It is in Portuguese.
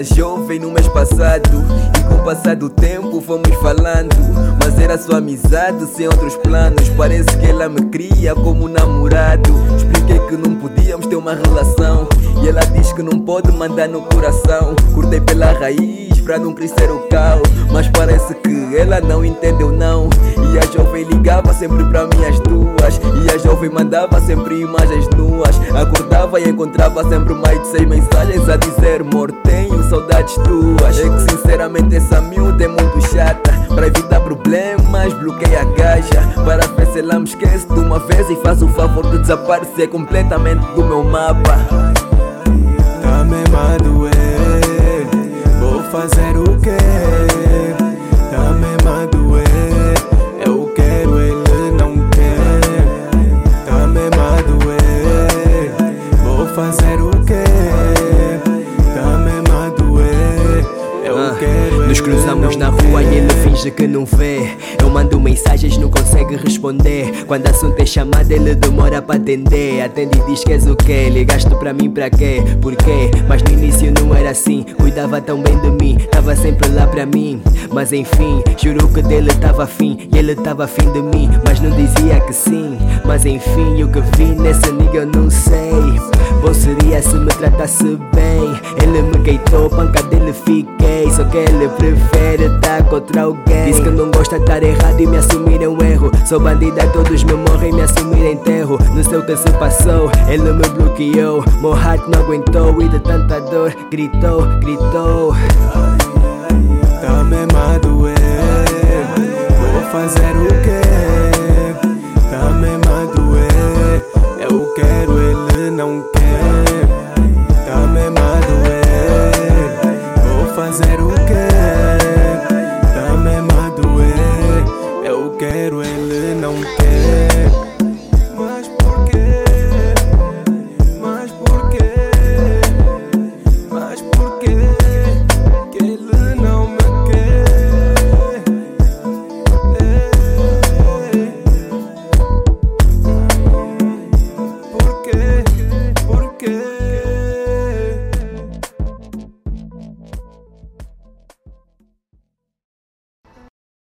mais jovem no mês passado. E com o passar do tempo fomos falando. Mas era só amizade sem outros planos. Parece que ela me cria como namorado. Expliquei que não podíamos ter uma relação. E ela diz que não pode mandar no coração. Cortei pela raiz pra não crescer o cal Mas parece que ela não entendeu não. E a jovem ligava sempre pra mim as duas. E a jovem mandava sempre imagens nuas. Acordava e encontrava sempre mais de seis mensagens A dizer amor tenho saudades tuas. É que sinceramente essa miúda é muito chata. Pra evitar problemas bloqueia a caixa Para ver se ela me esquece de uma vez E faz o favor de desaparecer completamente do meu mapa Nos cruzamos na rua e ele finge que não vê. Eu mando mensagens, não consegue responder. Quando assunto é chamada, ele demora pra atender. Atende e diz que és o quê? Ligaste pra mim pra quê? Porquê? Mas no início não era assim. Cuidava tão bem de mim, tava sempre lá pra mim. Mas enfim, juro que dele tava afim. E ele tava afim de mim, mas não dizia que sim. Mas enfim, o que vi nesse nigga eu não sei. Bom seria se me tratasse bem. Ele me queitou, panca dele fiquei. Só que ele prefere estar contra alguém. Diz que não gosta de estar errado e me assumir é um erro. Sou bandida, todos me morrem, e me assumir é enterro. Não sei o que se passou, ele me bloqueou. Meu heart não aguentou e de tanta dor Gritou, gritou. Tá mesmo a doer Vou fazer o tá é que Tá mesmo a doer Eu quero que héroe